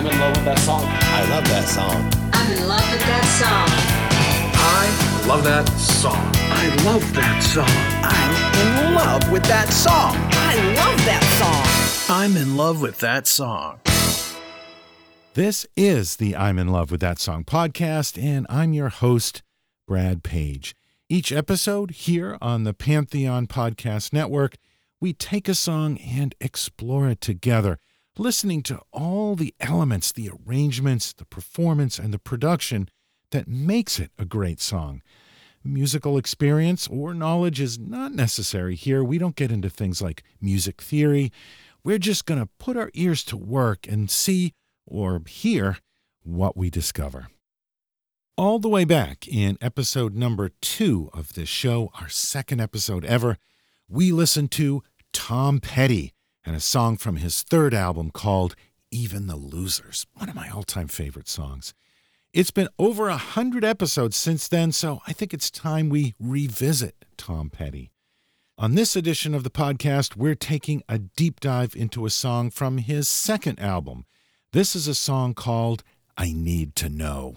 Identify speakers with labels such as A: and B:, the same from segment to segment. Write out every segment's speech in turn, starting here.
A: I'm in love with that song.
B: I love that song.
C: I'm in love with that song.
D: I love that song.
E: I love that song.
B: I'm in love with that song.
F: I love that song.
E: I'm in love with that song.
G: This is the I'm in love with that song podcast, and I'm your host, Brad Page. Each episode here on the Pantheon Podcast Network, we take a song and explore it together, listening to all the elements, the arrangements, the performance, and the production that makes it a great song. Musical experience or knowledge is not necessary here. We don't get into things like music theory. We're just going to put our ears to work and see or hear what we discover. All the way back in episode number two of this show, our second episode ever, we listened to Tom Petty and a song from his third album called Even the Losers, one of my all time favorite songs. It's been over a hundred episodes since then, so I think it's time we revisit Tom Petty. On this edition of the podcast, we're taking a deep dive into a song from his second album. This is a song called I Need to Know.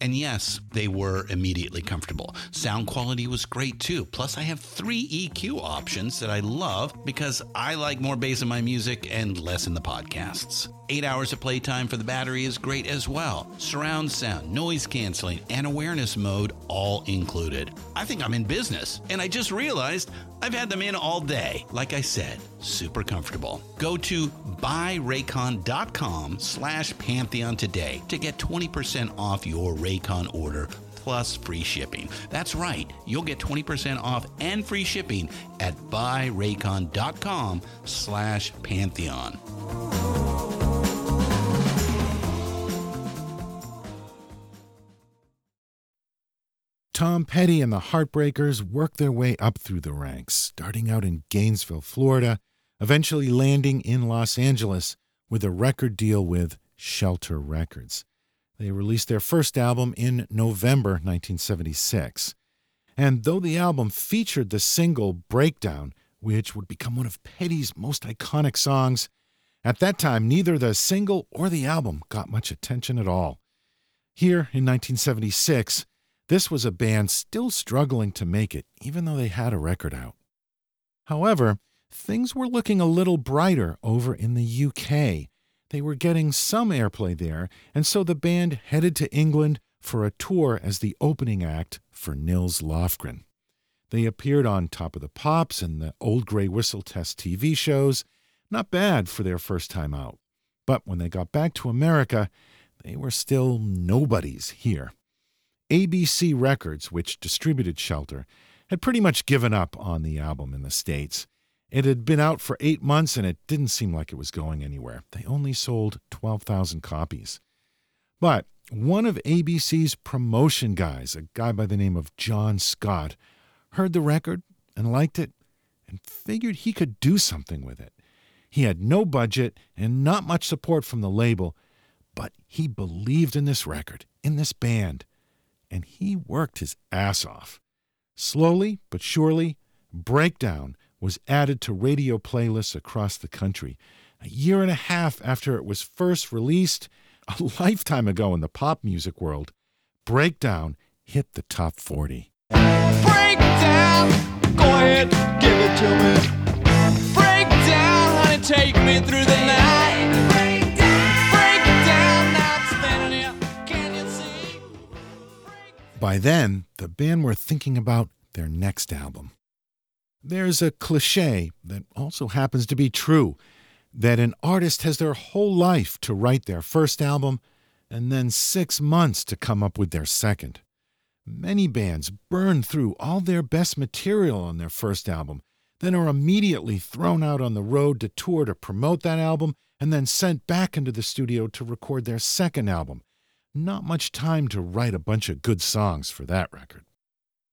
A: And yes, they were immediately comfortable. Sound quality was great too. Plus, I have three EQ options that I love because I like more bass in my music and less in the podcasts. Eight hours of playtime for the battery is great as well. Surround sound, noise canceling, and awareness mode all included. I think I'm in business, and I just realized I've had them in all day. Like I said, super comfortable. Go to buyraycon.com slash pantheon today to get 20% off your Raycon order plus free shipping. That's right, you'll get 20% off and free shipping at buyraycon.com slash pantheon.
G: Tom Petty and the Heartbreakers worked their way up through the ranks, starting out in Gainesville, Florida, eventually landing in Los Angeles with a record deal with Shelter Records. They released their first album in November 1976. And though the album featured the single Breakdown, which would become one of Petty's most iconic songs, at that time neither the single or the album got much attention at all. Here in 1976, this was a band still struggling to make it, even though they had a record out. However, things were looking a little brighter over in the UK. They were getting some airplay there, and so the band headed to England for a tour as the opening act for Nils Lofgren. They appeared on Top of the Pops and the Old Grey Whistle Test TV shows. Not bad for their first time out. But when they got back to America, they were still nobodies here. ABC Records, which distributed Shelter, had pretty much given up on the album in the States. It had been out for eight months and it didn't seem like it was going anywhere. They only sold 12,000 copies. But one of ABC's promotion guys, a guy by the name of John Scott, heard the record and liked it and figured he could do something with it. He had no budget and not much support from the label, but he believed in this record, in this band and he worked his ass off. Slowly but surely, Breakdown was added to radio playlists across the country. A year and a half after it was first released, a lifetime ago in the pop music world, Breakdown hit the top 40.
H: Breakdown, go ahead, give it to me. Breakdown, honey, take me through the night.
G: By then, the band were thinking about their next album. There's a cliche that also happens to be true that an artist has their whole life to write their first album and then six months to come up with their second. Many bands burn through all their best material on their first album, then are immediately thrown out on the road to tour to promote that album, and then sent back into the studio to record their second album not much time to write a bunch of good songs for that record.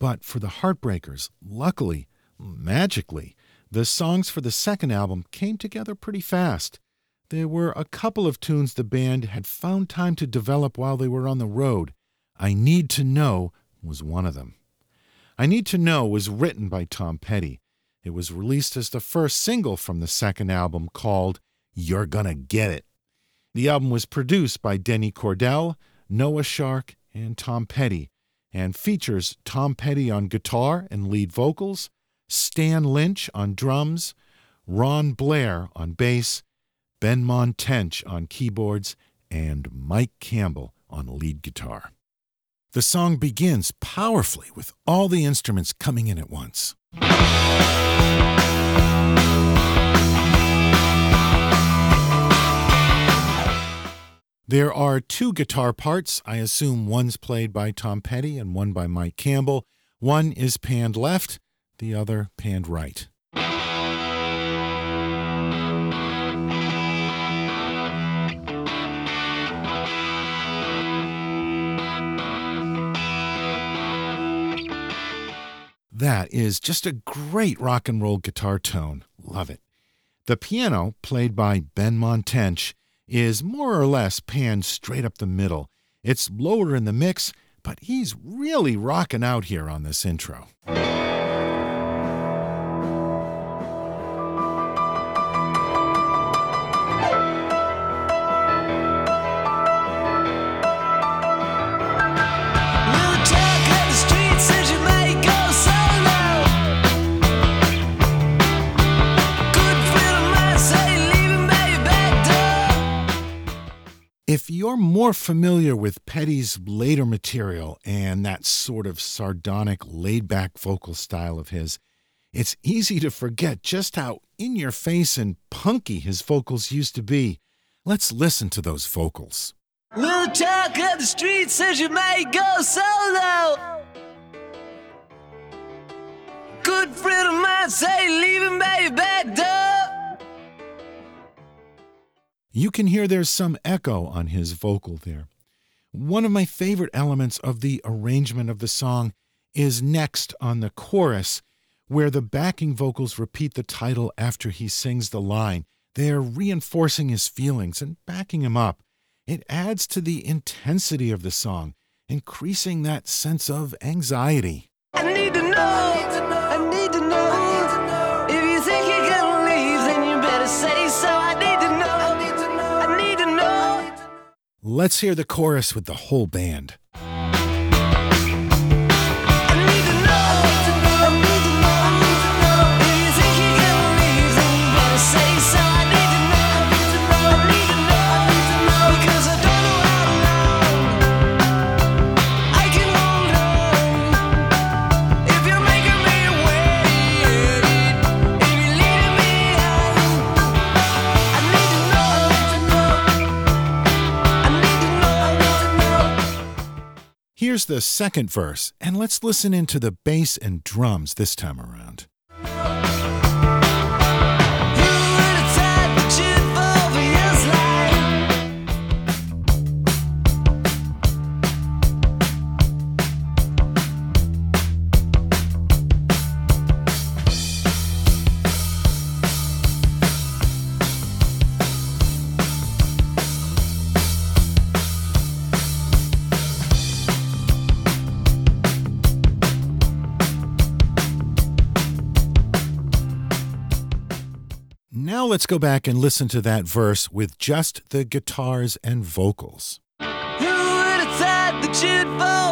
G: But for the Heartbreakers, luckily, magically, the songs for the second album came together pretty fast. There were a couple of tunes the band had found time to develop while they were on the road. I Need to Know was one of them. I Need to Know was written by Tom Petty. It was released as the first single from the second album called You're Gonna Get It. The album was produced by Denny Cordell, Noah Shark, and Tom Petty, and features Tom Petty on guitar and lead vocals, Stan Lynch on drums, Ron Blair on bass, Benmont Tench on keyboards, and Mike Campbell on lead guitar. The song begins powerfully with all the instruments coming in at once. There are two guitar parts. I assume one's played by Tom Petty and one by Mike Campbell. One is panned left, the other panned right. That is just a great rock and roll guitar tone. Love it. The piano, played by Benmont Tench, is more or less panned straight up the middle. It's lower in the mix, but he's really rocking out here on this intro. More familiar with Petty's later material and that sort of sardonic, laid back vocal style of his, it's easy to forget just how in your face and punky his vocals used to be. Let's listen to those vocals.
H: Little talk of the street says you may go solo. Good friend of mine say leaving baby back door.
G: You can hear there's some echo on his vocal there. One of my favorite elements of the arrangement of the song is next on the chorus, where the backing vocals repeat the title after he sings the line. They're reinforcing his feelings and backing him up. It adds to the intensity of the song, increasing that sense of anxiety.
H: I need to know. I need to know.
G: Let's hear the chorus with the whole band. The second verse, and let's listen into the bass and drums this time around. Now let's go back and listen to that verse with just the guitars and vocals.
H: Who would have thought that you'd fall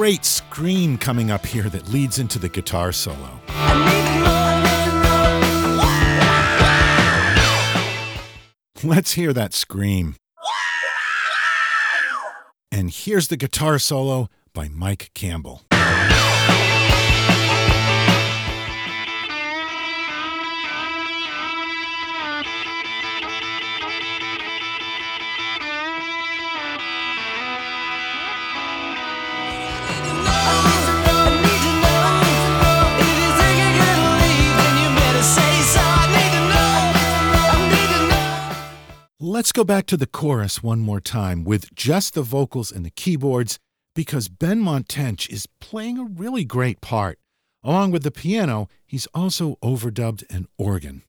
G: great scream coming up here that leads into the guitar solo. Let's hear that scream. And here's the guitar solo by Mike Campbell. Let's go back to the chorus one more time with just the vocals and the keyboards because Benmont Tench is playing a really great part. Along with the piano, he's also overdubbed an organ.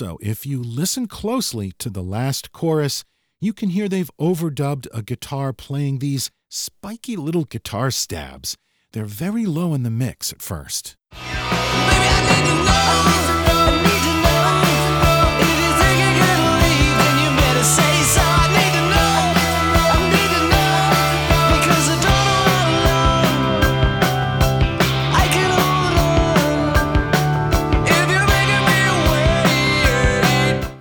G: Also, if you listen closely to the last chorus, you can hear they've overdubbed a guitar playing these spiky little guitar stabs. They're very low in the mix at first.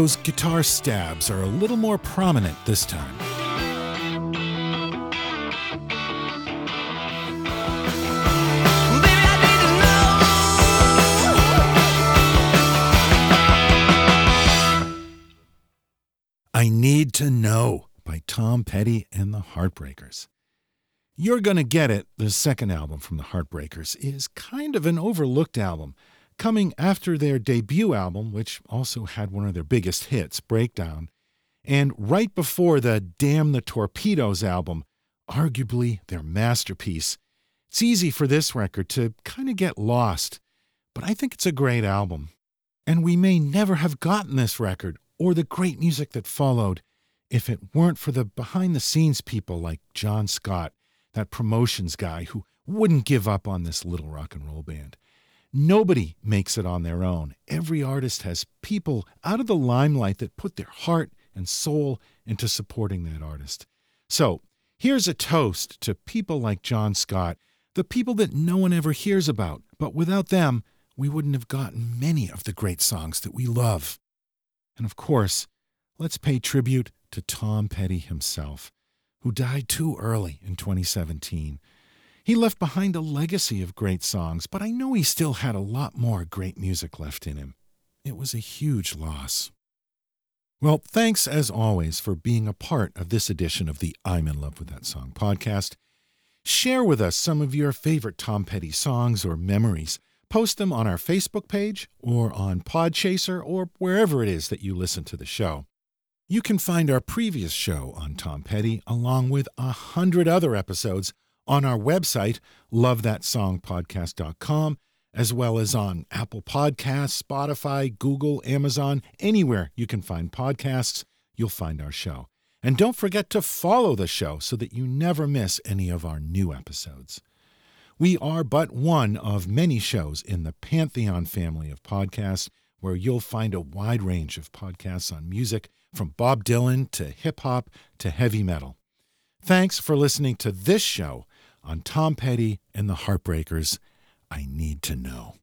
G: Those guitar stabs are a little more prominent this time. I Need to Know by Tom Petty and the Heartbreakers. You're Gonna Get It, the second album from the Heartbreakers, is kind of an overlooked album, coming after their debut album, which also had one of their biggest hits, Breakdown, and right before the Damn the Torpedoes album, arguably their masterpiece. It's easy for this record to kind of get lost, but I think it's a great album. And we may never have gotten this record or the great music that followed if it weren't for the behind the scenes people like John Scott, that promotions guy who wouldn't give up on this little rock and roll band. Nobody makes it on their own. Every artist has people out of the limelight that put their heart and soul into supporting that artist. So, here's a toast to people like John Scott, the people that no one ever hears about, but without them, we wouldn't have gotten many of the great songs that we love. And of course, let's pay tribute to Tom Petty himself, who died too early in 2017. He left behind a legacy of great songs, but I know he still had a lot more great music left in him. It was a huge loss. Well, thanks as always for being a part of this edition of the I'm in Love with That Song podcast. Share with us some of your favorite Tom Petty songs or memories. Post them on our Facebook page or on Podchaser or wherever it is that you listen to the show. You can find our previous show on Tom Petty, along with a hundred other episodes, on our website, lovethatsongpodcast.com, as well as on Apple Podcasts, Spotify, Google, Amazon, anywhere you can find podcasts, you'll find our show. And don't forget to follow the show so that you never miss any of our new episodes. We are but one of many shows in the Pantheon family of podcasts where you'll find a wide range of podcasts on music from Bob Dylan to hip hop to heavy metal. Thanks for listening to this show on Tom Petty and the Heartbreakers. I need to know.